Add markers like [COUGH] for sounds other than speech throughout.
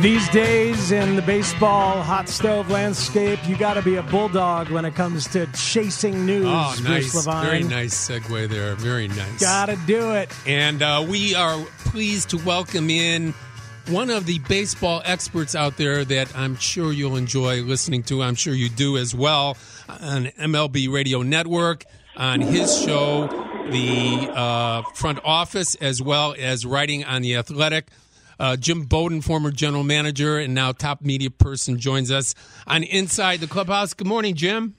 These days in the baseball hot stove landscape, you got to be a bulldog when it comes to chasing news. Oh, nice. Very nice segue there. Very nice. Got to do it. And uh, we are pleased to welcome in one of the baseball experts out there that I'm sure you'll enjoy listening to. I'm sure you do as well on MLB Radio Network, on his show, The uh, Front Office, as well as writing on The Athletic. Uh, Jim Bowden, former general manager and now top media person, joins us on Inside the Clubhouse. Good morning, Jim.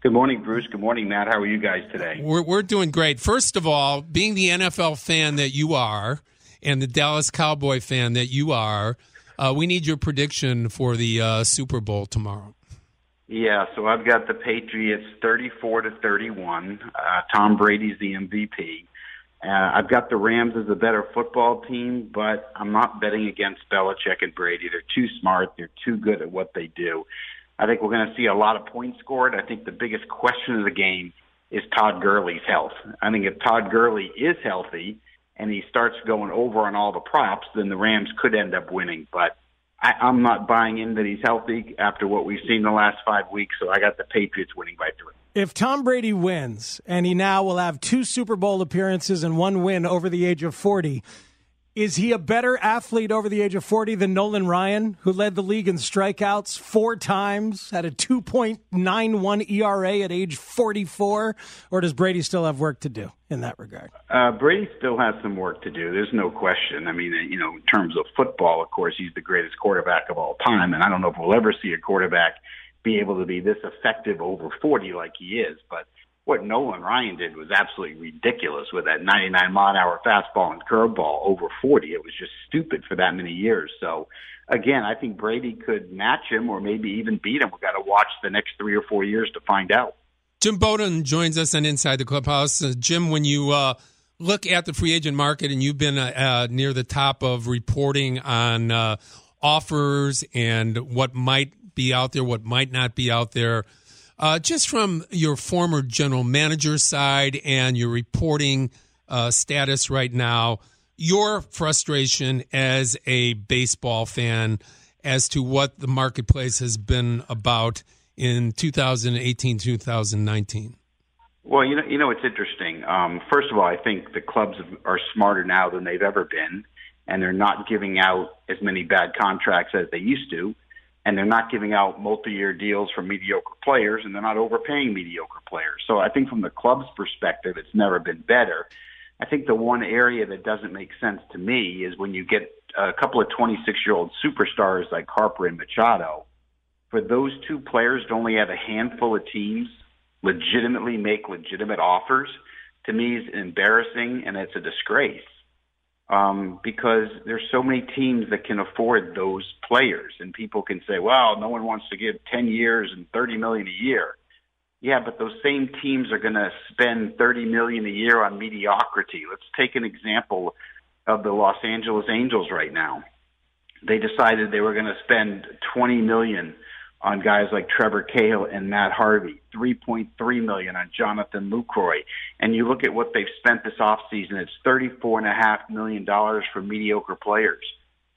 Good morning, Bruce. Good morning, Matt. How are you guys today? We're, we're doing great. First of all, being the NFL fan that you are and the Dallas Cowboy fan that you are, uh, we need your prediction for the uh, Super Bowl tomorrow. Yeah, so I've got the Patriots 34 to 31. Uh, Tom Brady's the MVP. Uh, I've got the Rams as a better football team, but I'm not betting against Belichick and Brady. They're too smart. They're too good at what they do. I think we're going to see a lot of points scored. I think the biggest question of the game is Todd Gurley's health. I think if Todd Gurley is healthy and he starts going over on all the props, then the Rams could end up winning. But I, I'm not buying in that he's healthy after what we've seen the last five weeks. So I got the Patriots winning by three. If Tom Brady wins, and he now will have two Super Bowl appearances and one win over the age of 40, is he a better athlete over the age of 40 than Nolan Ryan, who led the league in strikeouts four times, had a 2.91 ERA at age 44? Or does Brady still have work to do in that regard? Uh, Brady still has some work to do. There's no question. I mean, you know, in terms of football, of course, he's the greatest quarterback of all time. And I don't know if we'll ever see a quarterback be able to be this effective over 40 like he is. But what Nolan Ryan did was absolutely ridiculous with that 99 mile an hour fastball and curveball over 40. It was just stupid for that many years. So again, I think Brady could match him or maybe even beat him. We've got to watch the next three or four years to find out. Jim Bowden joins us on Inside the Clubhouse. Uh, Jim, when you uh, look at the free agent market and you've been uh, uh near the top of reporting on uh, offers and what might be out there, what might not be out there, uh, just from your former general manager side and your reporting status right now, your frustration as a baseball fan as to what the marketplace has been about in 2018 2019 well you know you know it's interesting. Um, first of all i think the clubs are smarter now than they've ever been and they're not giving out as many bad contracts as they used to and they're not giving out multi-year deals for mediocre players and they're not overpaying mediocre players so i think from the club's perspective it's never been better I think the one area that doesn't make sense to me is when you get a couple of 26 year old superstars like Harper and Machado. For those two players to only have a handful of teams legitimately make legitimate offers, to me is embarrassing and it's a disgrace. Um, because there's so many teams that can afford those players, and people can say, "Well, no one wants to give 10 years and 30 million a year." Yeah, but those same teams are going to spend 30 million a year on mediocrity. Let's take an example of the Los Angeles Angels right now. They decided they were going to spend 20 million on guys like Trevor Cahill and Matt Harvey, 3.3 million on Jonathan Lucroy. And you look at what they've spent this offseason, it's 34 and a half million dollars for mediocre players.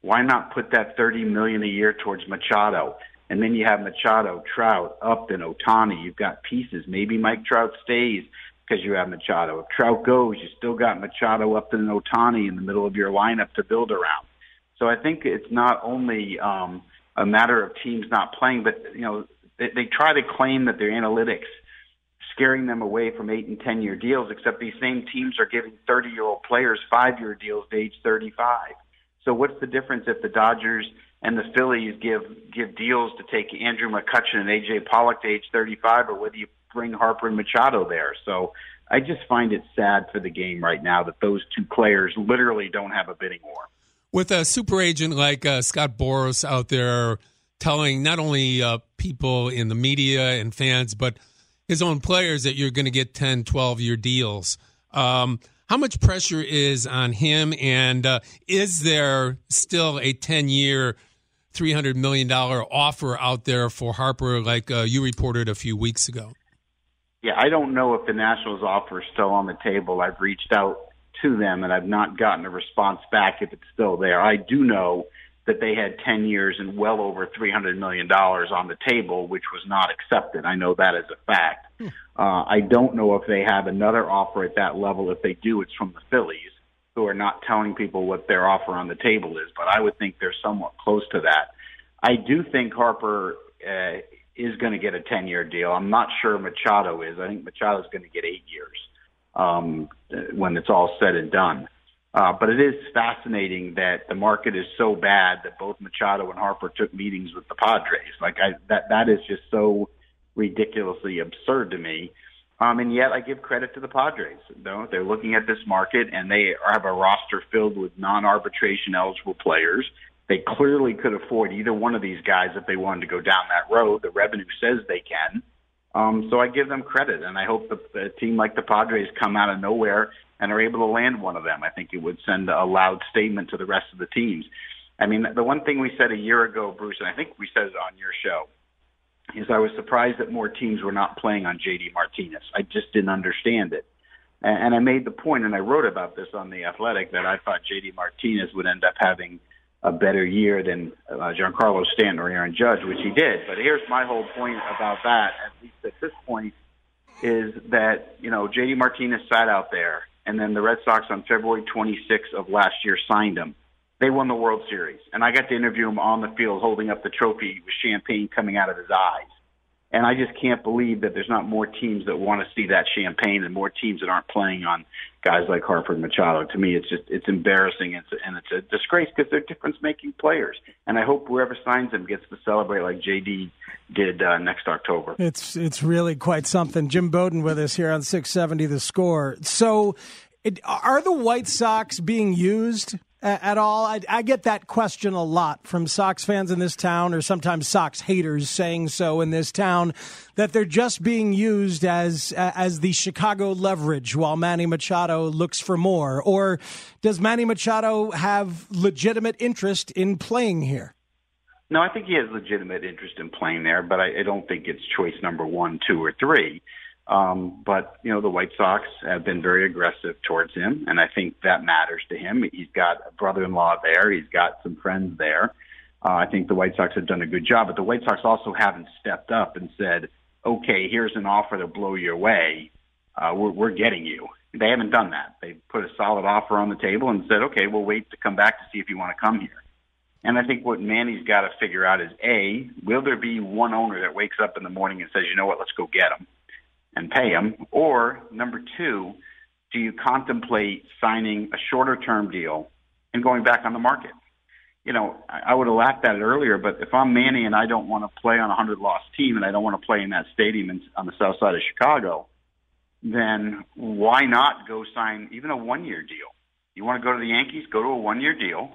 Why not put that 30 million a year towards Machado? And then you have Machado, Trout, Upton, Ohtani. You've got pieces. Maybe Mike Trout stays because you have Machado. If Trout goes, you still got Machado, Upton, and Ohtani in the middle of your lineup to build around. So I think it's not only um, a matter of teams not playing, but you know they, they try to claim that their analytics scaring them away from eight and ten year deals. Except these same teams are giving thirty year old players five year deals to age thirty five. So what's the difference if the Dodgers and the Phillies give give deals to take Andrew McCutchen and AJ Pollock to age 35, or whether you bring Harper and Machado there. So I just find it sad for the game right now that those two players literally don't have a bidding war. With a super agent like uh, Scott Boras out there telling not only uh, people in the media and fans, but his own players that you're going to get 10, 12 year deals. Um, how much pressure is on him, and uh, is there still a 10 year, $300 million offer out there for Harper, like uh, you reported a few weeks ago? Yeah, I don't know if the Nationals offer is still on the table. I've reached out to them and I've not gotten a response back if it's still there. I do know that they had 10 years and well over $300 million on the table, which was not accepted. I know that as a fact. Hmm. Uh, I don't know if they have another offer at that level. If they do, it's from the Phillies, who are not telling people what their offer on the table is, but I would think they're somewhat close to that. I do think Harper uh, is going to get a 10 year deal. I'm not sure Machado is. I think Machado is going to get eight years um, when it's all said and done. Uh, but it is fascinating that the market is so bad that both Machado and Harper took meetings with the Padres. Like I, that, that is just so ridiculously absurd to me. Um, and yet I give credit to the Padres. Know, they're looking at this market and they have a roster filled with non-arbitration eligible players. They clearly could afford either one of these guys if they wanted to go down that road. The revenue says they can. Um, so I give them credit, and I hope that a team like the Padres come out of nowhere and are able to land one of them. I think it would send a loud statement to the rest of the teams. I mean, the one thing we said a year ago, Bruce, and I think we said it on your show, is I was surprised that more teams were not playing on JD Martinez. I just didn't understand it. And I made the point, and I wrote about this on The Athletic, that I thought JD Martinez would end up having a better year than uh, Giancarlo Stanton or Aaron Judge, which he did. But here's my whole point about that, at least at this point, is that, you know, JD Martinez sat out there and then the Red Sox on February 26th of last year signed him. They won the World Series, and I got to interview him on the field holding up the trophy with champagne coming out of his eyes. And I just can't believe that there's not more teams that want to see that champagne and more teams that aren't playing on guys like Harper and Machado. To me, it's just it's embarrassing and it's, and it's a disgrace because they're difference-making players. And I hope whoever signs them gets to celebrate like JD did uh, next October. It's it's really quite something. Jim Bowden with us here on 670 The Score. So, it, are the White Sox being used at all? I, I, get that question a lot from Sox fans in this town, or sometimes Sox haters saying so in this town, that they're just being used as as the Chicago leverage while Manny Machado looks for more. Or does Manny Machado have legitimate interest in playing here? No, I think he has legitimate interest in playing there, but I, I don't think it's choice number one, two, or three. Um, but you know, the White Sox have been very aggressive towards him, and I think that matters to him. He's got a brother-in-law there. He's got some friends there. Uh, I think the White Sox have done a good job, but the White Sox also haven't stepped up and said, "Okay, here's an offer to blow your way. Uh, we're, we're getting you." They haven't done that. They put a solid offer on the table and said, "Okay, we'll wait to come back to see if you want to come here." And I think what Manny's got to figure out is a, will there be one owner that wakes up in the morning and says, you know what, let's go get him and pay him? Or number two, do you contemplate signing a shorter term deal and going back on the market? You know, I would have laughed at it earlier, but if I'm Manny and I don't want to play on a 100 loss team and I don't want to play in that stadium in, on the south side of Chicago, then why not go sign even a one year deal? You want to go to the Yankees? Go to a one year deal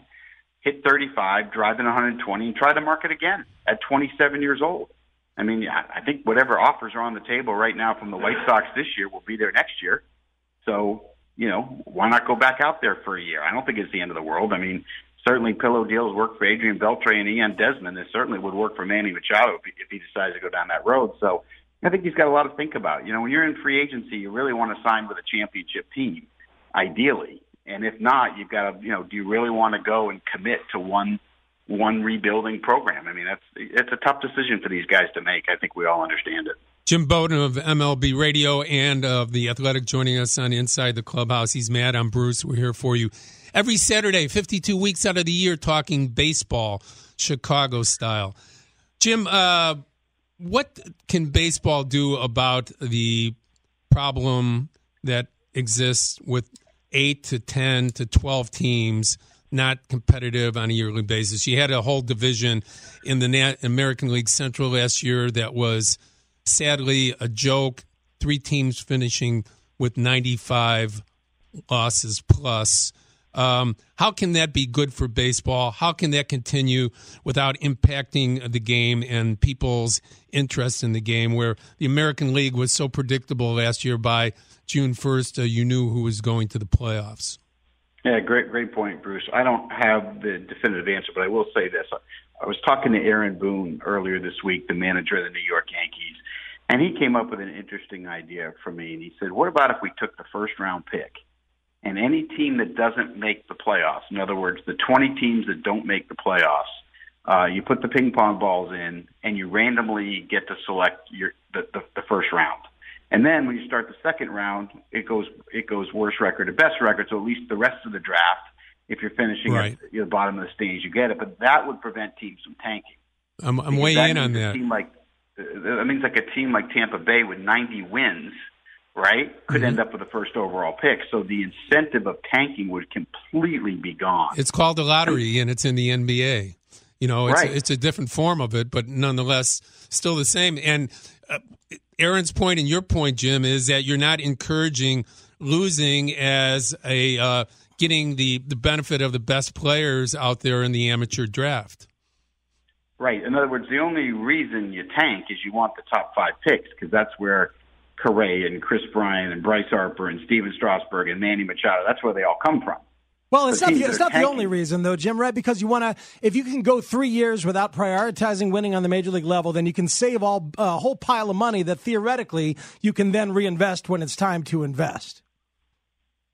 hit 35, drive in 120, and try the market again at 27 years old. I mean, I think whatever offers are on the table right now from the White Sox this year will be there next year. So, you know, why not go back out there for a year? I don't think it's the end of the world. I mean, certainly pillow deals work for Adrian Beltre and Ian Desmond. It certainly would work for Manny Machado if he, if he decides to go down that road. So I think he's got a lot to think about. You know, when you're in free agency, you really want to sign with a championship team, ideally. And if not, you've got to, you know, do you really want to go and commit to one one rebuilding program? I mean, that's it's a tough decision for these guys to make. I think we all understand it. Jim Bowden of MLB Radio and of the Athletic joining us on Inside the Clubhouse. He's mad. I'm Bruce. We're here for you every Saturday, 52 weeks out of the year, talking baseball, Chicago style. Jim, uh, what can baseball do about the problem that exists with eight to 10 to 12 teams not competitive on a yearly basis. You had a whole division in the American League Central last year that was sadly a joke. Three teams finishing with 95 losses plus. Um, how can that be good for baseball? How can that continue without impacting the game and people's interest in the game? Where the American League was so predictable last year by June 1st, uh, you knew who was going to the playoffs. Yeah, great, great point, Bruce. I don't have the definitive answer, but I will say this. I was talking to Aaron Boone earlier this week, the manager of the New York Yankees, and he came up with an interesting idea for me. And he said, "What about if we took the first round pick, and any team that doesn't make the playoffs, in other words, the 20 teams that don't make the playoffs, uh, you put the ping pong balls in, and you randomly get to select your the, the, the first round." And then when you start the second round, it goes it goes worst record to best record. So at least the rest of the draft, if you're finishing right. at the bottom of the stage, you get it. But that would prevent teams from tanking. I'm, I'm way in on that. Team like that means like a team like Tampa Bay with 90 wins, right, could mm-hmm. end up with the first overall pick. So the incentive of tanking would completely be gone. It's called the lottery, and it's in the NBA. You know, it's, right. it's a different form of it, but nonetheless, still the same. And uh, Aaron's point and your point, Jim, is that you're not encouraging losing as a uh, getting the, the benefit of the best players out there in the amateur draft. Right. In other words, the only reason you tank is you want the top five picks because that's where Correa and Kris Bryant and Bryce Harper and Stephen Strasburg and Manny Machado, that's where they all come from. Well, it's not, the, it's not the only reason, though, Jim, right? Because you want to, if you can go three years without prioritizing winning on the major league level, then you can save all a whole pile of money that theoretically you can then reinvest when it's time to invest.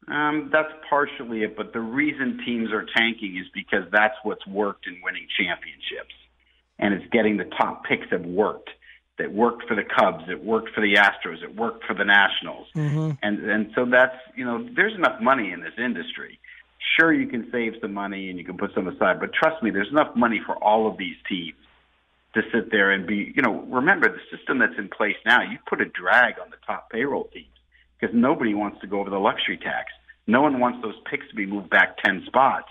Um, that's partially it, but the reason teams are tanking is because that's what's worked in winning championships, and it's getting the top picks have worked. That worked for the Cubs, it worked for the Astros, it worked for the Nationals, mm-hmm. and and so that's you know there's enough money in this industry Sure, you can save some money and you can put some aside, but trust me, there's enough money for all of these teams to sit there and be, you know, remember the system that's in place now, you put a drag on the top payroll teams because nobody wants to go over the luxury tax. No one wants those picks to be moved back 10 spots.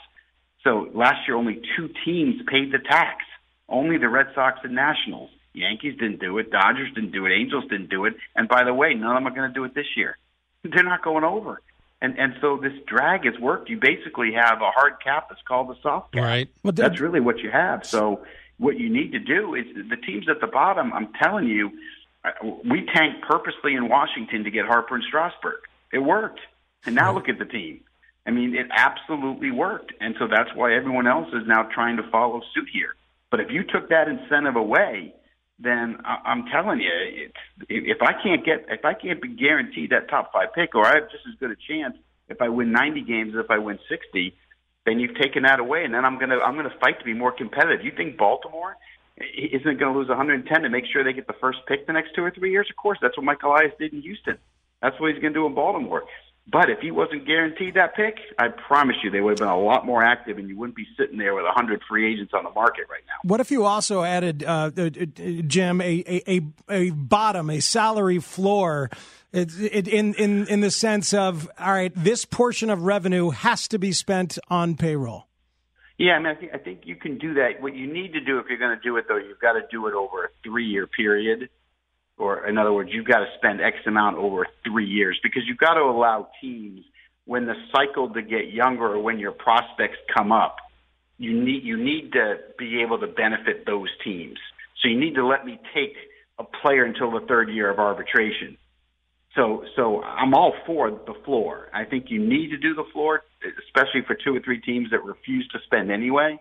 So last year, only two teams paid the tax. Only the Red Sox and Nationals. Yankees didn't do it. Dodgers didn't do it. Angels didn't do it. And by the way, none of them are going to do it this year. [LAUGHS] They're not going over. And and so this drag has worked. You basically have a hard cap that's called a soft cap. Right. Well, that's really what you have. So what you need to do is the teams at the bottom. I'm telling you, uh, we tanked purposely in Washington to get Harper and Strasburg. It worked, and now right. look at the team. I mean, it absolutely worked, and so that's why everyone else is now trying to follow suit here. But if you took that incentive away, then I'm telling you, if I can't get, if I can't be guaranteed that top five pick, or I have just as good a chance if I win 90 games as if I win 60, then you've taken that away, and then I'm gonna, I'm gonna fight to be more competitive. You think Baltimore isn't going to lose 110 to make sure they get the first pick the next two or three years? Of course, that's what Mike Elias did in Houston. That's what he's going to do in Baltimore. But if he wasn't guaranteed that pick, I promise you they would have been a lot more active, and you wouldn't be sitting there with a hundred free agents on the market right now. What if you also added, uh, uh, Jim, a, a a bottom, a salary floor? It, it, in in in the sense of all right, this portion of revenue has to be spent on payroll. Yeah, I mean, I think I think you can do that. What you need to do if you're going to do it, though, you've got to do it over a three year period or in other words, you've got to spend X amount over three years because you've got to allow teams when the cycle to get younger or when your prospects come up, you need you need to be able to benefit those teams. So you need to let me take a player until the third year of arbitration. So so I'm all for the floor. I think you need to do the floor, especially for two or three teams that refuse to spend anyway.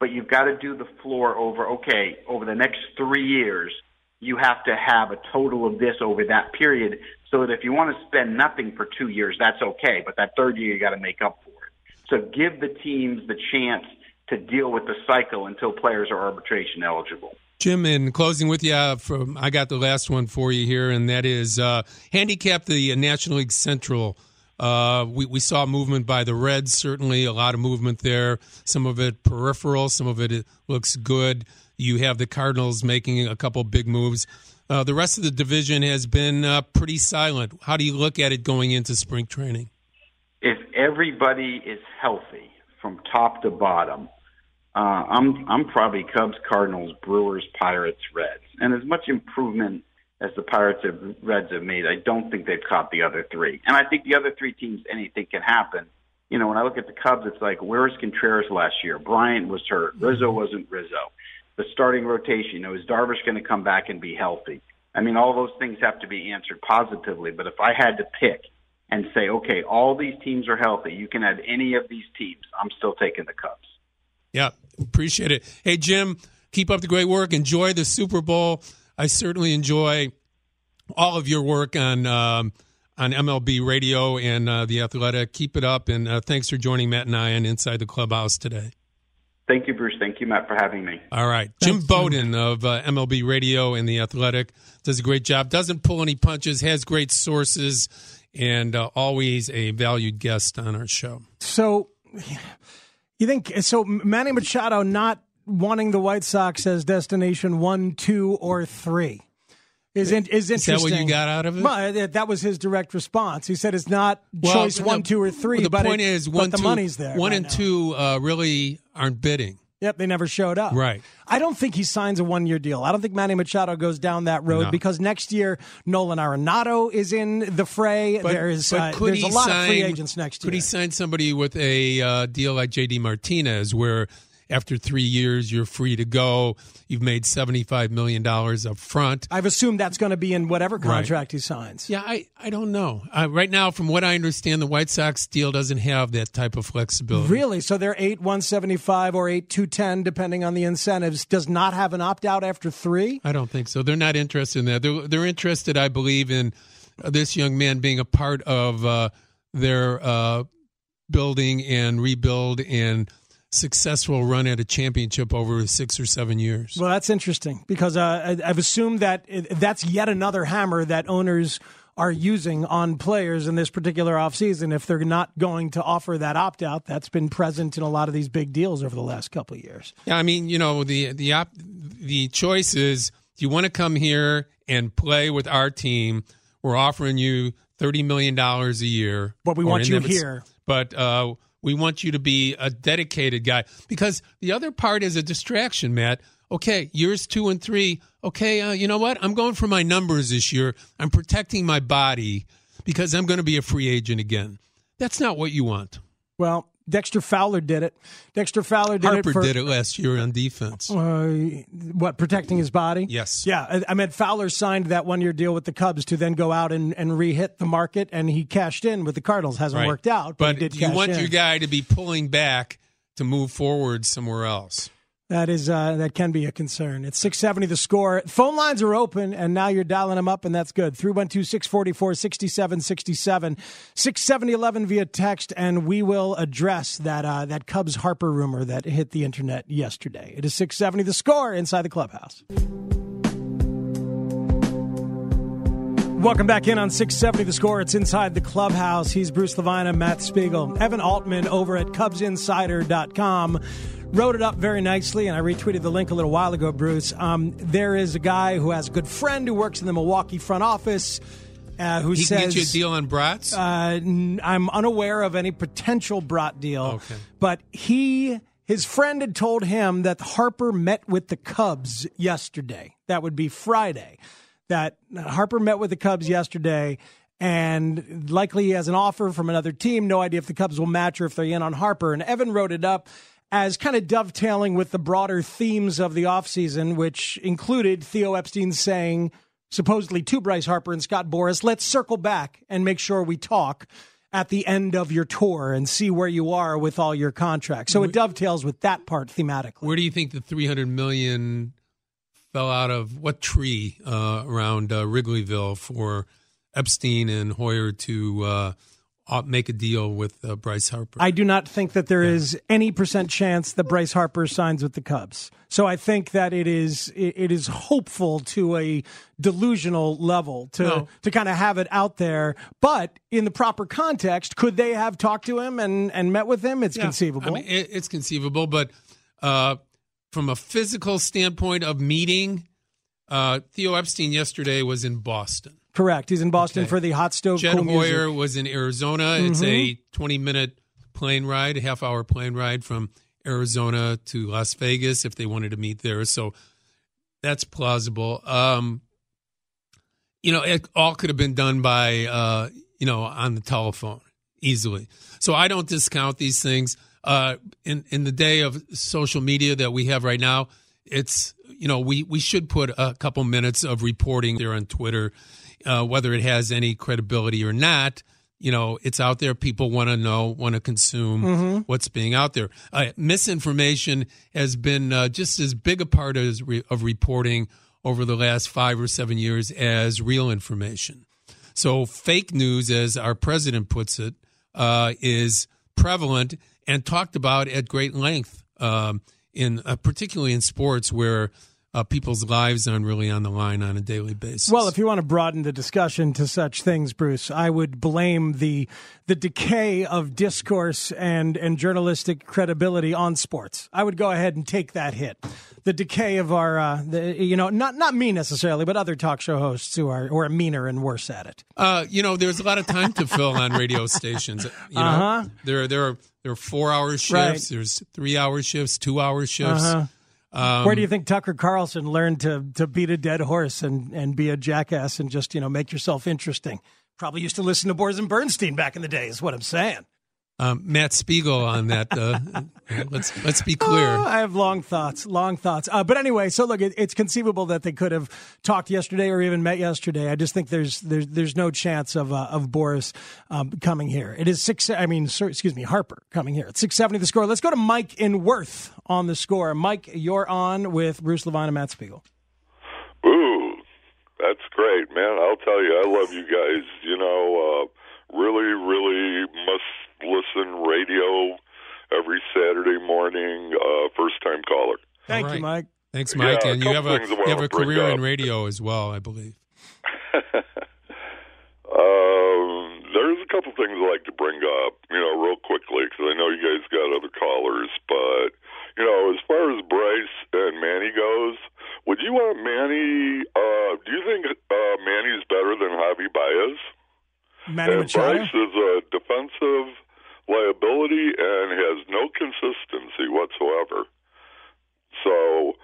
But you've got to do the floor over okay over the next three years you have to have a total of this over that period so that if you want to spend nothing for two years, that's okay. But that third year, you got to make up for it. So give the teams the chance to deal with the cycle until players are arbitration eligible. Jim, in closing with you, uh, from, I got the last one for you here, and that is uh, handicap the National League Central. Uh, we, we saw movement by the Reds, certainly a lot of movement there. Some of it peripheral, some of it looks good. You have the Cardinals making a couple big moves. Uh, the rest of the division has been uh, pretty silent. How do you look at it going into spring training? If everybody is healthy from top to bottom, uh, I'm I'm probably Cubs, Cardinals, Brewers, Pirates, Reds, and as much improvement as the Pirates have Reds have made, I don't think they've caught the other three. And I think the other three teams, anything can happen. You know, when I look at the Cubs, it's like, where was Contreras last year? Bryant was hurt. Rizzo wasn't Rizzo. The starting rotation, you know, is Darvish going to come back and be healthy? I mean, all those things have to be answered positively. But if I had to pick and say, okay, all these teams are healthy, you can add any of these teams, I'm still taking the Cubs. Yeah, appreciate it. Hey, Jim, keep up the great work. Enjoy the Super Bowl. I certainly enjoy all of your work on um, on MLB Radio and uh, the Athletic. Keep it up, and uh, thanks for joining Matt and I on Inside the Clubhouse today. Thank you, Bruce. Thank you, Matt, for having me. All right. Jim Bowden of uh, MLB Radio and The Athletic does a great job. Doesn't pull any punches, has great sources, and uh, always a valued guest on our show. So, you think so? Manny Machado not wanting the White Sox as destination one, two, or three is in, is interesting. Is that what you got out of it? Well, that was his direct response. He said it's not well, choice one, two, or three. Well, the but point it, is, one, the two, money's there. One right and now. two uh, really aren't bidding. Yep, they never showed up. Right. I don't think he signs a one year deal. I don't think Manny Machado goes down that road No. because next year Nolan Arenado is in the fray. But, there is uh, there's he a lot sign, of free agents next year. Could he sign somebody with a uh, deal like JD Martinez, where after three years you're free to go? You've made seventy five million dollars up front. I've assumed that's going to be in whatever contract he signs. Yeah, I, I don't know. Uh, right now, from what I understand, the White Sox deal doesn't have that type of flexibility. Really? So they're eight one seventy five or eight two ten, depending on the incentives. Does not have an opt out after three. I don't think so. They're not interested in that. They're, they're interested, I believe, in uh, this young man being a part of uh, their uh, building and rebuild and successful run at a championship over six or seven years. Well, that's interesting because uh, I've assumed that that's yet another hammer that owners are using on players in this particular offseason if they're not going to offer that opt out that's been present in a lot of these big deals over the last couple of years. Yeah, I mean, you know, the the op, the choice is: do you want to come here and play with our team? We're offering you thirty million dollars a year, But we want you here. But uh, we want you to be a dedicated guy because the other part is a distraction, Matt. Okay, years two and three. Okay, uh, you know what? I'm going for my numbers this year. I'm protecting my body because I'm going to be a free agent again. That's not what you want. Well, Dexter Fowler did it. Dexter Fowler did Harper it for did it last year on defense. Uh, what protecting his body? Yes. Yeah, I, mean Fowler signed that one year deal with the Cubs to then go out and, and re-hit the market, and he cashed in with the Cardinals. Hasn't Right. worked out, but, But you want in. your guy to be pulling back to move forward somewhere else. That is uh, that can be a concern. It's six seventy the score. Phone lines are open, and now you're dialing them up, and that's good. 312-644-6767, 67011 via text, and we will address that uh, that Cubs Harper rumor that hit the internet yesterday. It is six seventy the score inside the clubhouse. Welcome back in on 670 The Score. It's inside the clubhouse. He's Bruce Levine and Matt Spiegel. Evan Altman over at CubsInsider.com wrote it up very nicely, and I retweeted the link a little while ago, Bruce. Um, there is a guy who has a good friend who works in the Milwaukee front office uh, who He says. can get you a deal on brats. Uh, n- I'm unaware of any potential brat deal. Okay. But he, his friend had told him that Harper met with the Cubs yesterday. That would be Friday. That Harper met with the Cubs yesterday. And likely he has an offer from another team. No idea if the Cubs will match or if they're in on Harper. And Evan wrote it up as kind of dovetailing with the broader themes of the offseason, which included Theo Epstein saying, supposedly to Bryce Harper and Scott Boras, let's circle back and make sure we talk at the end of your tour and see where you are with all your contracts. So it dovetails with that part thematically. Where do you think the 300 million fell out of? What tree uh, around uh, Wrigleyville for Epstein and Hoyer to uh, make a deal with uh, Bryce Harper? I do not think that there is any percent chance that Bryce Harper signs with the Cubs. So I think that it is it it is hopeful to a delusional level to No. to kind of have it out there. But in the proper context, could they have talked to him and and met with him? It's Yeah. conceivable. I mean, it, it's conceivable, but uh, from a physical standpoint of meeting, uh, Theo Epstein yesterday was in Boston. Correct. He's in Boston Okay. for the Hot Stove Jed Cool Music. Hoyer was in Arizona. It's a 20 minute plane ride, a half hour plane ride from Arizona to Las Vegas if they wanted to meet there. So that's plausible. Um, you know, it all could have been done by, uh, you know, on the telephone easily. So I don't discount these things. Uh, in in the day of social media that we have right now, it's you know we we should put a couple minutes of reporting there on Twitter, uh, whether it has any credibility or not. You know, it's out there. People want to know, want to consume mm-hmm. what's being out there. Uh, misinformation has been uh, just as big a part of, of reporting over the last five or seven years as real information. So, fake news, as our president puts it, uh, is prevalent and talked about at great length um, in uh, particularly in sports where uh, people's lives aren't really on the line on a daily basis. Well, if you want to broaden the discussion to such things, Bruce, I would blame the the decay of discourse and and journalistic credibility on sports. I would go ahead and take that hit. The decay of our, uh, the, you know, not not me necessarily, but other talk show hosts who are who are meaner and worse at it. Uh, you know, there's a lot of time to fill on radio [LAUGHS] stations. You know, uh-huh. there there are there are four hour shifts. Right. There's three hour shifts, two hour shifts. Uh-huh. Um, Where do you think Tucker Carlson learned to to beat a dead horse and and be a jackass and just you know make yourself interesting? Probably used to listen to Boers and Bernstein back in the day. Is what I'm saying. Um, Matt Spiegel on that. Uh, [LAUGHS] let's let's be clear. Oh, I have long thoughts, long thoughts. Uh, but anyway, so look, it, it's conceivable that they could have talked yesterday or even met yesterday. I just think there's there's there's no chance of uh, of Boras um, coming here. It is six. I mean, sorry, excuse me, Harper coming here. It's six seventy the score. Let's go to Mike in Worth on the score. Mike, you're on with Bruce Levine and Matt Spiegel. Ooh, that's great, man. I'll tell you, I love you guys. You know, uh, really, really must listen radio every Saturday morning. Uh, first time caller. Thank right. you, Mike. Thanks, Mike. Yeah, and you have a you have a career in radio as well, I believe. [LAUGHS] um, there's a couple things I'd like to bring up, you know, real quickly because I know you guys got other callers, but you know, as far as Bryce and Manny goes, would you want Manny? Uh, do you think uh, Manny's better than Javi Baez? Manny and Machado? Bryce is a defensive liability and has no consistency whatsoever. So,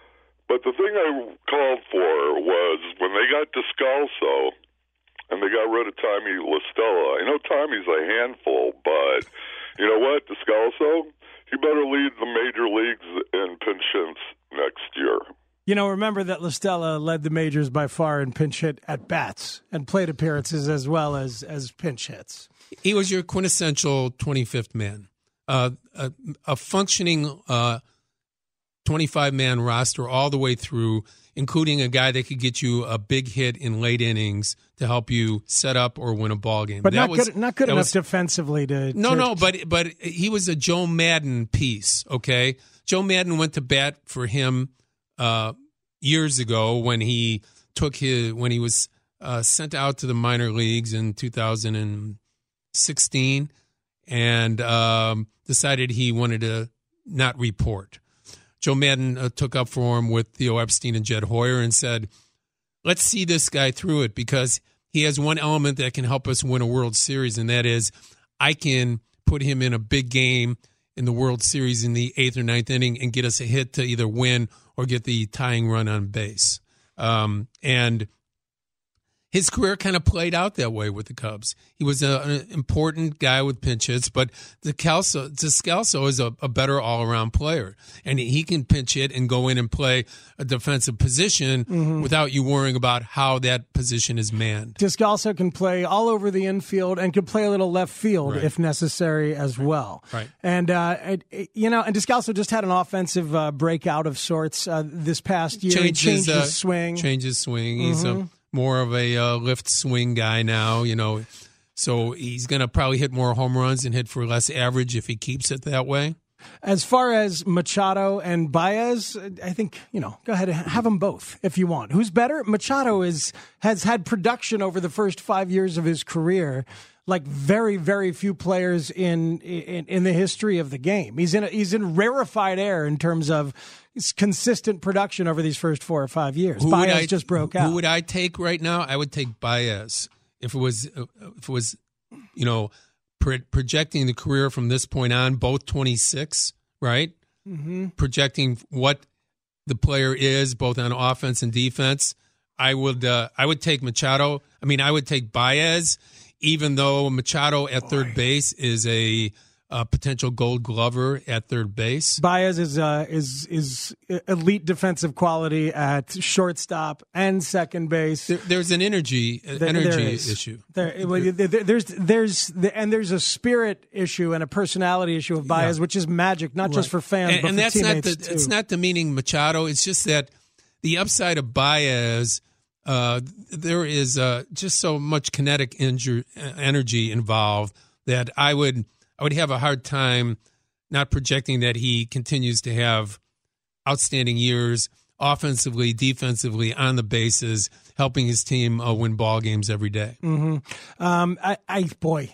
but the thing I called for was when they got Descalso and they got rid of Tommy La Stella. I know Tommy's a handful, but you know what, Descalso, he better lead the major leagues in pinch hits next year. You know, remember that La Stella led the majors by far in pinch hit at bats and plate appearances as well as as pinch hits. He was your quintessential 25th man, uh, a, a, functioning uh, 25 man roster all the way through, including a guy that could get you a big hit in late innings to help you set up or win a ball game. But that not was, good, not good enough was, defensively to. No, to, no, but but he was a Joe Maddon piece. Okay, Joe Maddon went to bat for him uh, years ago when he took his when he was uh, sent out to the minor leagues in 2016 and um, decided he wanted to not report. Joe Maddon uh, took up for him with Theo Epstein and Jed Hoyer and said, let's see this guy through it because he has one element that can help us win a World Series, and that is I can put him in a big game in the World Series in the eighth or ninth inning and get us a hit to either win or get the tying run on base. Um, and his career kind of played out that way with the Cubs. He was a, an important guy with pinch hits, but Descalso, Descalso is a, a better all around player, and he can pinch hit and go in and play a defensive position mm-hmm. without you worrying about how that position is manned. Descalso can play all over the infield and can play a little left field right. if necessary as well. Right. And uh, it, you know, and Descalso just had an offensive uh, breakout of sorts uh, this past year. Changes, he changed his uh, swing. Changes swing. Mm-hmm. He's a more of a uh, lift swing guy now, you know. So he's going to probably hit more home runs and hit for less average if he keeps it that way. As far as Machado and Baez, I think you know. Go ahead and have them both if you want. Who's better? Machado is has had production over the first five years of his career, like very very few players in in, in the history of the game. He's in a, he's in rarefied air in terms of consistent production over these first four or five years. Who Baez I, just broke out. Who would I take right now? I would take Baez if it was if it was you know pro- projecting the career from this point on, both twenty six, right? Mm-hmm. Projecting what the player is both on offense and defense. I would uh, I would take Machado. I mean, I would take Baez, even though Machado at third base is a, a potential Gold Glover at third base. Baez is uh, is is elite defensive quality at shortstop and second base. There, there's an energy There- energy there issue. There, well, there- there's there's and there's a spirit issue and a personality issue of Baez, Yeah. which is magic, not just for fans, and, but and for that's not the, too. it's not demeaning Machado. It's just that the upside of Baez, uh, there is uh, just so much kinetic injur- energy involved that I would I would have a hard time not projecting that he continues to have outstanding years offensively, defensively, on the bases, helping his team uh, win ball games every day. Um, I, I boy,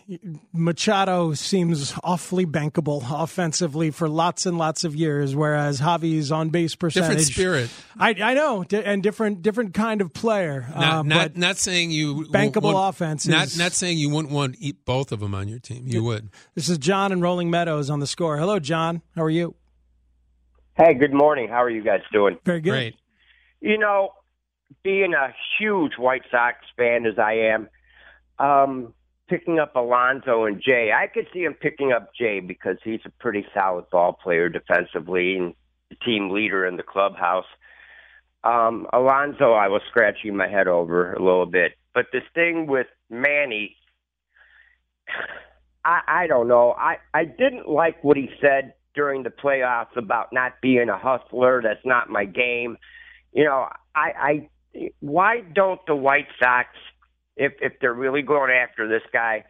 Machado seems awfully bankable offensively for lots and lots of years, whereas Javi's on base percentage. Different spirit. I, I know, and different different kind of player. Not, uh, not, but not saying you bankable won't- offense Not not saying you wouldn't want to eat both of them on your team. You would. this is John and Rolling Meadows on the score. Hello, John. How are you? Hey, good morning. How are you guys doing? Very good. Great. You know, being a huge White Sox fan as I am, um, picking up Alonso and Jay, I could see him picking up Jay because he's a pretty solid ball player defensively and team leader in the clubhouse. Um, Alonso, I was scratching my head over a little bit, but this thing with Manny, [SIGHS] I, I don't know. I, I didn't like what he said during the playoffs about not being a hustler. That's not my game. You know, I, I why don't the White Sox, if if they're really going after this guy,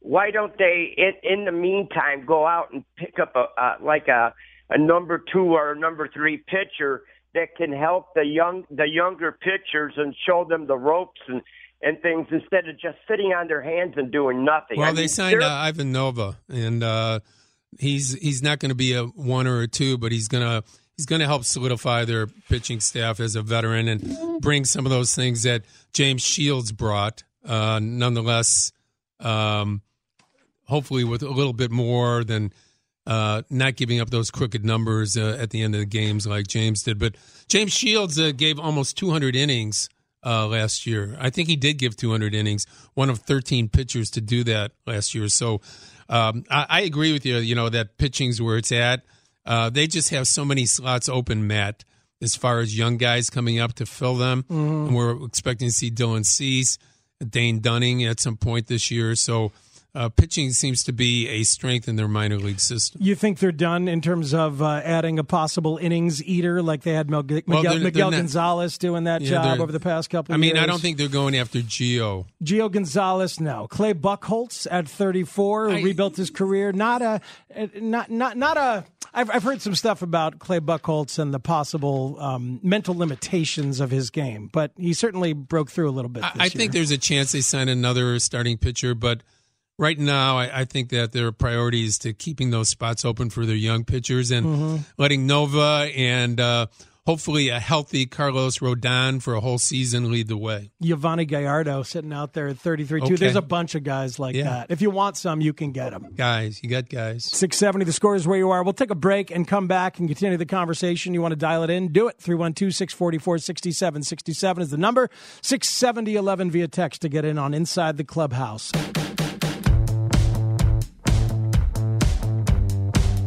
why don't they in in the meantime go out and pick up a uh, like a a number two or a number three pitcher that can help the young the younger pitchers and show them the ropes and and things instead of just sitting on their hands and doing nothing. Well, I they mean, signed uh, Ivan Nova, and uh, he's he's not going to be a one or a two, but he's gonna he's gonna help solidify their pitching staff as a veteran and bring some of those things that James Shields brought. Uh, nonetheless, um, hopefully with a little bit more than uh, not giving up those crooked numbers uh, at the end of the games like James did. But James Shields uh, gave almost 200 innings uh, last year. I think he did give 200 innings, one of 13 pitchers to do that last year. So um, I, I agree with you, you know, that pitching's where it's at. Uh, they just have so many slots open, Matt, as far as young guys coming up to fill them. And we're expecting to see Dylan Cease, Dane Dunning at some point this year. So uh, pitching seems to be a strength in their minor league system. You think they're done in terms of uh, adding a possible innings eater like they had Mel- Miguel, Well, they're- Miguel they're not- Gonzalez doing that Yeah, job over the past couple years. I mean, years? I don't think they're going after Gio. Gio Gonzalez, no. Clay Buchholz at 34 I- rebuilt his career. Not a, not not not a. I've I've heard some stuff about Clay Buchholz and the possible um, mental limitations of his game, but he certainly broke through a little bit. I, I think year. there's a chance they sign another starting pitcher, but right now I, I think that their priority is to keeping those spots open for their young pitchers and Mm-hmm. letting Nova and uh, hopefully a healthy Carlos Rodon for a whole season lead the way. Giovanni Gallardo sitting out there at 33 too. Okay. There's a bunch of guys like Yeah. that. If you want some, you can get them. Guys, you got guys. 670, the score is where you are. We'll take a break and come back and continue the conversation. You want to dial it in? Do it. 312 644 6767 is the number. 67011 via text to get in on Inside the Clubhouse.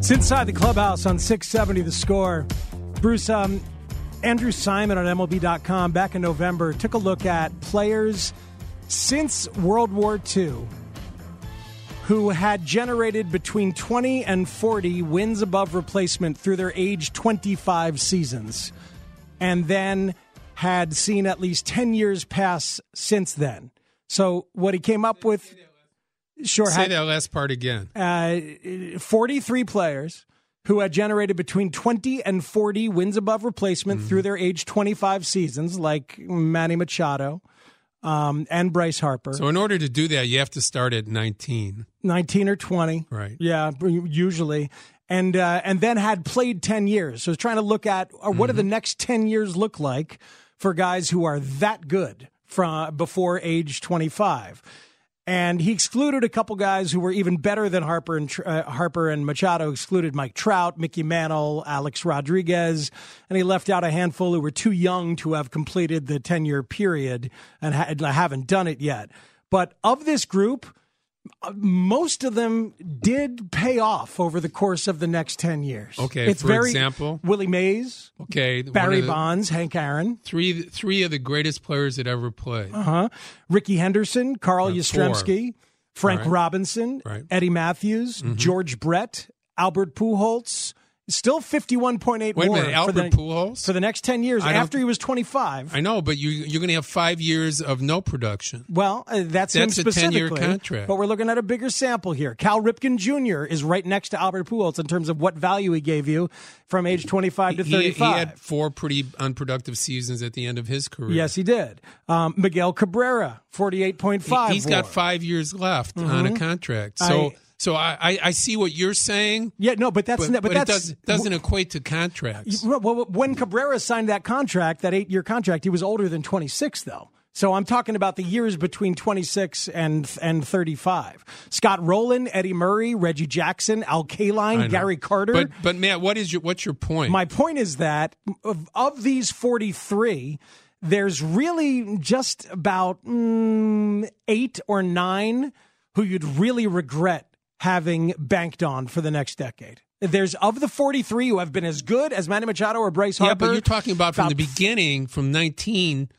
It's Inside the Clubhouse on 670 the score. Bruce, um, Andrew Simon on MLB.com back in November took a look at players since World War II who had generated between 20 and 40 wins above replacement through their age 25 seasons, and then had seen at least 10 years pass since then. So, what he came up with, sure, Say had, that last part again. uh, 43 players who had generated between 20 and 40 wins above replacement Mm-hmm. through their age 25 seasons, like Manny Machado um, and Bryce Harper. So in order to do that, you have to start at 19. 19 or 20. Right. Yeah, usually. And uh, and then had played 10 years. So it's trying to look at uh, what do the next 10 years look like for guys who are that good from before age 25. And he excluded a couple guys who were even better than Harper and uh, Harper and Machado. Excluded Mike Trout, Mickey Mantle, Alex Rodriguez, and he left out a handful who were too young to have completed the ten year period and ha- haven't done it yet. But of this group, most of them did pay off over the course of the next 10 years. Okay, it's for very, example? Willie Mays, Okay, Barry the- Bonds, Hank Aaron, Three three of the greatest players that ever played. uh-huh. Rickey Henderson, Carl Uh, Yastrzemski, Frank right. Robinson, Right. Mm-hmm. Eddie Mathews, George Brett, Albert Pujols, still 51.8 Wait a minute, for, the, Albert Pujols? for the next 10 years I after he was 25. I know, but you you're going to have five years of no production. Well, uh, that's, him That's a 10-year specifically. contract. But we're looking at a bigger sample here. Cal Ripken Jr. is right next to Albert Pujols in terms of what value he gave you from age 25 to 35. he had four pretty unproductive seasons at the end of his career. yes, he did. Um, Miguel Cabrera, 48.5. He, has got five years left on a contract. So Mm-hmm. I- so I, I, I see what you're saying, Yeah, no, but that's but, but, but that's does, doesn't equate to contracts. Well, when Cabrera signed that contract, that eight-year contract, he was older than 26, though. So I'm talking about the years between 26 and and 35. Scott Rolen, Eddie Murray, Reggie Jackson, Al Kaline. Gary Carter. But but Matt, what is your what's your point? My point is that of, of these 43, there's really just about mm, eight or nine who you'd really regret having banked on for the next decade. There's of the 43 who have been as good as Manny Machado or Bryce Harper. yeah, but you're talking about from the beginning, from 19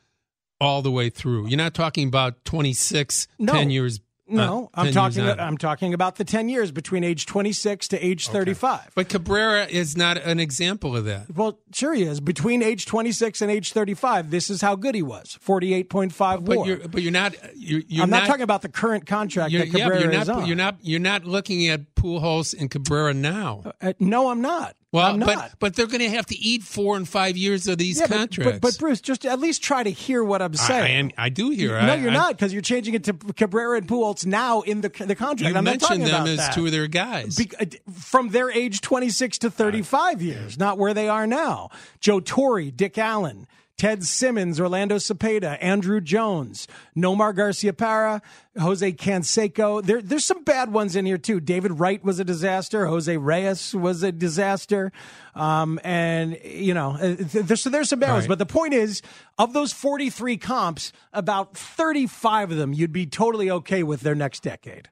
all the way through. You're not talking about 26, No. 10 years. No, uh, I'm talking. I'm talking about the 10 years between age 26 to age 35. But Cabrera is not an example of that. Well, sure he is. Between age 26 and age 35, this is how good he was. 48.5 But WAR. you're but you're not. You're, you're I'm not, talking about the current contract You're, that Cabrera but you're is not. on. You're not. You're not looking at Pujols and Cabrera now. Uh, no, I'm not. Well, but but they're going to have to eat four and five years of these Yeah, contracts. But, but, Bruce, just at least try to hear what I'm saying. I am. I do hear. no, I, you're I, not because you're changing it to Cabrera and Pujols now in the the contract. You I'm not talking mentioned them as that. two of their guys. Be- uh, from their age 26 to 35 years, not where they are now. Joe Torre, Dick Allen, Ted Simmons, Orlando Cepeda, Andruw Jones, Nomar Garciaparra, Jose Canseco. There, there's some bad ones in here too. David Wright was a disaster. Jose Reyes was a disaster. Um, and you know, uh, there's, so there's some bad ones. But the point is, of those 43 comps, about 35 of them you'd be totally okay with their next decade.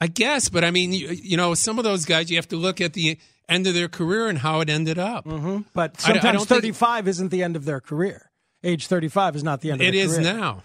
I guess, but I mean, you, you know, some of those guys you have to look at the end of their career and how it ended up. But I- I sometimes don't think- 35 isn't the end of their career. Age 35 is not the end of It is career. now.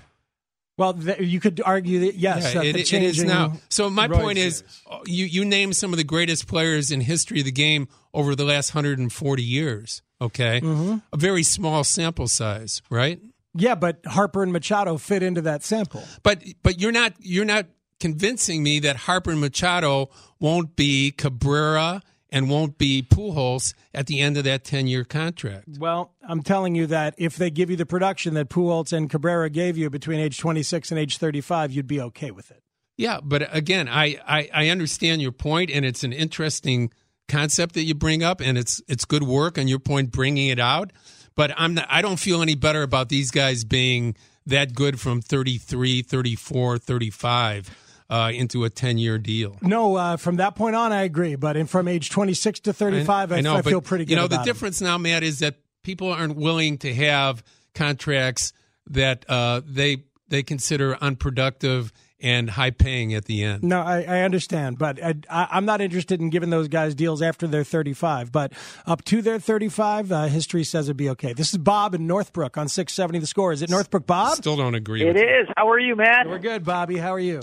Well, th- you could argue that, yes, Yeah, that it, it is now. So my point is, uh, you you name some of the greatest players in history of the game over the last 140 years. Okay, Mm-hmm. a very small sample size, right? Yeah, but Harper and Machado fit into that sample. But but you're not you're not convincing me that Harper and Machado won't be Cabrera and won't be Pujols at the end of that 10 year contract. Well, I'm telling you that if they give you the production that Pujols and Cabrera gave you between age 26 and age 35, you'd be okay with it. Yeah, but again, I, I, I understand your point, and it's an interesting concept that you bring up, and it's it's good work on your point bringing it out. But I'm not, I don't feel any better about these guys being that good from 33, 34, 35 uh, into a 10 year deal. No, uh, from that point on, I agree. But in, from age 26 to 35, I, know, I feel pretty good You know, about the it. difference now, Matt, is that people aren't willing to have contracts that uh, they they consider unproductive and high paying at the end. No, I, I understand, but I, I, I'm not interested in giving those guys deals after they're 35. But up to their 35, uh, history says it'd be okay. This is Bob in Northbrook on 670 The Score. Is it Northbrook, Bob? Still don't agree. It with you. How are you, man? We're good, Bobby. How are you?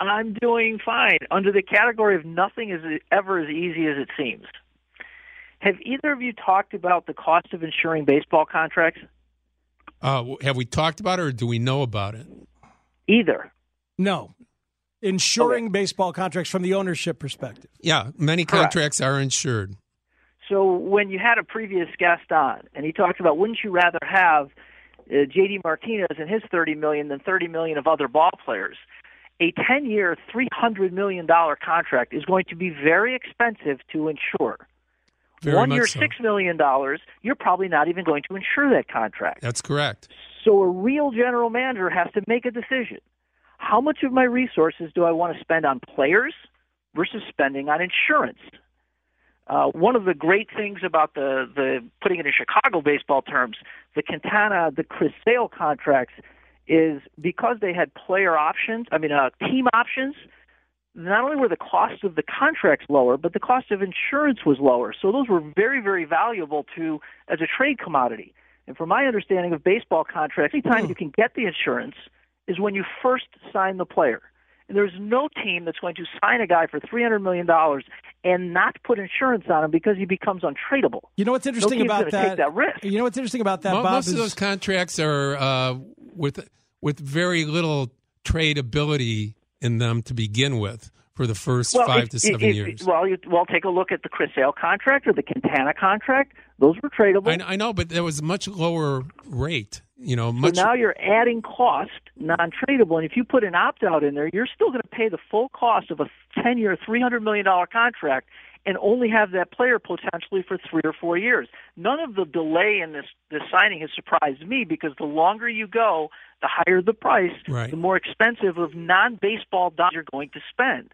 I'm doing fine. Under the category of nothing is ever as easy as it seems. Have either of you talked about the cost of insuring baseball contracts? Uh, have we talked about it or do we know about it? Either. No. Insuring baseball contracts from the ownership perspective. Yeah, many Correct. contracts are insured. So when you had a previous guest on, and he talked about, wouldn't you rather have uh, J.D. Martinez and his 30 million than 30 million of other ball players? A 10-year, 300 million dollar contract is going to be very expensive to insure. Very One year, so. six million dollars. You're probably not even going to insure that contract. That's correct. So a real general manager has to make a decision. how much of my resources do I want to spend on players versus spending on insurance? Uh, one of the great things about the, the putting it in Chicago baseball terms, the Quintana, the Chris Sale contracts, is because they had player options, I mean, uh, team options, not only were the costs of the contracts lower, but the cost of insurance was lower. So those were very, very valuable to as a trade commodity. And from my understanding of baseball contracts, anytime mm. you can get the insurance is when you first sign the player. And there's no team that's going to sign a guy for $300 million and not put insurance on him because he becomes untradeable. You know what's interesting no about that? that risk. You know what's interesting about that, well, Bob? Most is, of those contracts are uh, with with very little trade ability in them to begin with for the first well, five to seven years. Well, you, well, take a look at the Chris Sale contract or the Quintana contract. Those were tradable. I, I know, but there was a much lower rate. You know, much. So now you're adding cost, non-tradable, and if you put an opt-out in there, you're still going to pay the full cost of a ten-year, three hundred million dollar contract, and only have that player potentially for three or four years. None of the delay in this this signing has surprised me because the longer you go, the higher the price, right. the more expensive of non-baseball dollars you're going to spend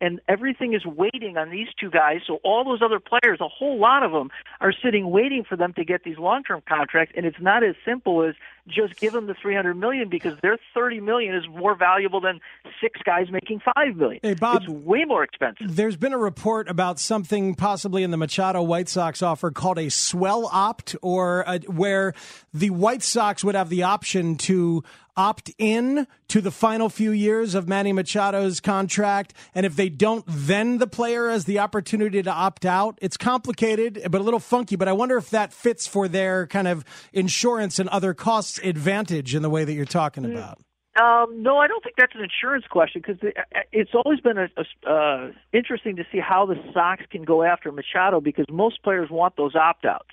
and everything is waiting on these two guys. So all those other players, a whole lot of them, are sitting waiting for them to get these long-term contracts. And it's not as simple as just give them the 300 million because their 30 million is more valuable than six guys making five million. Hey Bob, it's way more expensive. There's been a report about something possibly in the Machado White Sox offer called a swell opt, or a, where the White Sox would have the option to opt in to the final few years of Manny Machado's contract. And if they don't, then the player has the opportunity to opt out. It's complicated, but a little funky. But I wonder if that fits for their kind of insurance and other costs advantage in the way that you're talking mm. about. Um, no, I don't think that's an insurance question because it's always been a, a, uh, interesting to see how the Sox can go after Machado because most players want those opt outs.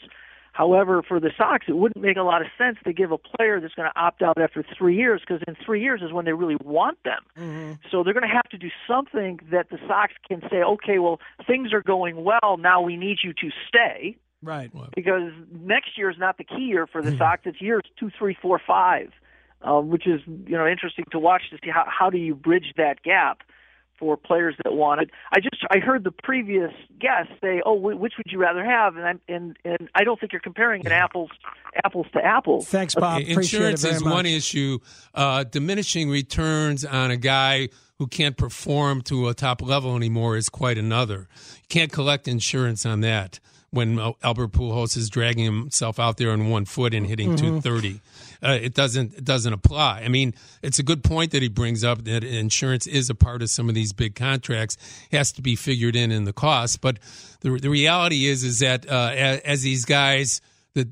However, for the Sox, it wouldn't make a lot of sense to give a player that's going to opt out after three years because in three years is when they really want them. Mm-hmm. So they're going to have to do something that the Sox can say, okay, well, things are going well. Now we need you to stay. Right. Because next year is not the key year for the mm-hmm. Sox. It's years two, three, four, five, um, which is you know interesting to watch to see how how do you bridge that gap for players that want wanted. I just I heard the previous guest say, "Oh, which would you rather have?" And I'm and and I don't think you're comparing it apples apples to apples. Thanks, Bob. Insurance is much. one issue. Uh, diminishing returns on a guy who can't perform to a top level anymore is quite another. You can't collect insurance on that when Albert Pujols is dragging himself out there on one foot and hitting mm-hmm. 230 uh, it doesn't it doesn't apply. I mean, it's a good point that he brings up that insurance is a part of some of these big contracts has to be figured in in the cost. But the the reality is is that uh, as, as these guys that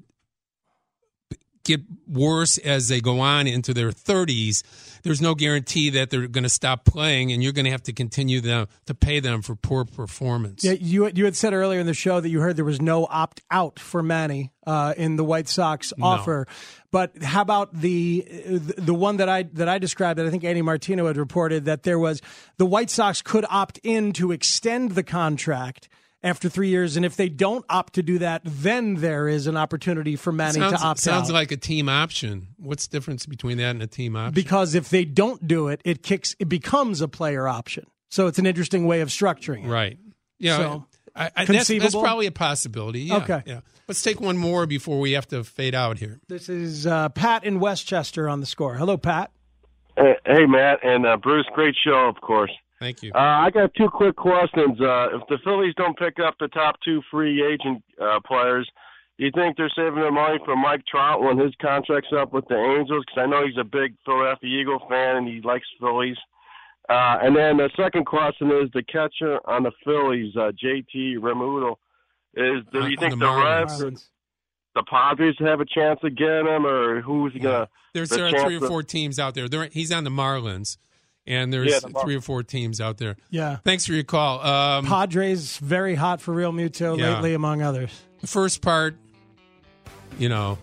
get worse as they go on into their 30s, there's no guarantee that they're going to stop playing, and you're going to have to continue them to pay them for poor performance. Yeah, you you had said earlier in the show that you heard there was no opt out for Manny uh, in the White Sox offer. No. But how about the the one that I that I described that I think Andy Martino had reported that there was the White Sox could opt in to extend the contract after three years. And if they don't opt to do that, then there is an opportunity for Manny sounds, to opt sounds out. Sounds like a team option. What's the difference between that and a team option? Because if they don't do it, it kicks. It becomes a player option. So it's an interesting way of structuring it. Right. Yeah. So, I, I, that's, that's, probably a possibility. Yeah, okay. Yeah. Let's take one more before we have to fade out here. This is uh, Pat in Westchester on the score. Hello, Pat. Hey, hey Matt and uh, Bruce. Great show, of course. Thank you. Uh, I got two quick questions. Uh, if the Phillies don't pick up the top two free agent uh, players, do you think they're saving their money for Mike Trout when his contract's up with the Angels? Because I know he's a big Philadelphia Eagle fan and he likes Phillies. Uh, and then the second question is the catcher on the Phillies, uh, JT Realmuto. Is do you think the, the Reds, the Padres have a chance to get him, or who's yeah. gonna? There's there are three or four teams out there. They're, he's on the Marlins and there's yeah, the three or four teams out there. Yeah. Thanks for your call. Um, Padres very hot for Realmuto yeah. lately, among others. The first part, you know,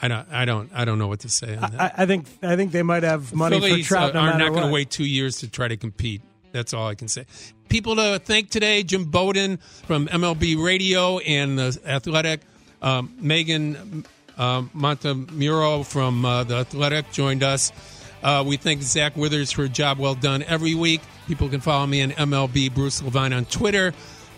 I don't, I don't, I don't know what to say. On that. I, I, think, I think they might have money Phillies for Trout. No are not going to wait two years to try to compete. That's all I can say. People to thank today: Jim Bowden from MLB Radio and the Athletic, um, Meghan um, Montemurro from uh, the Athletic joined us. Uh, we thank Zach Withers for a job well done every week. People can follow me on MLB Bruce Levine on Twitter,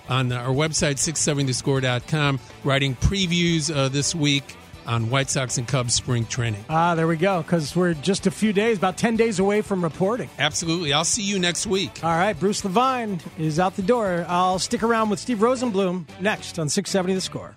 on our website, 670thescore.com, writing previews uh, this week on White Sox and Cubs spring training. Ah, there we go, because we're just a few days, about 10 days away from reporting. Absolutely. I'll see you next week. All right, Bruce Levine is out the door. I'll stick around with Steve Rosenbloom next on 670 The Score.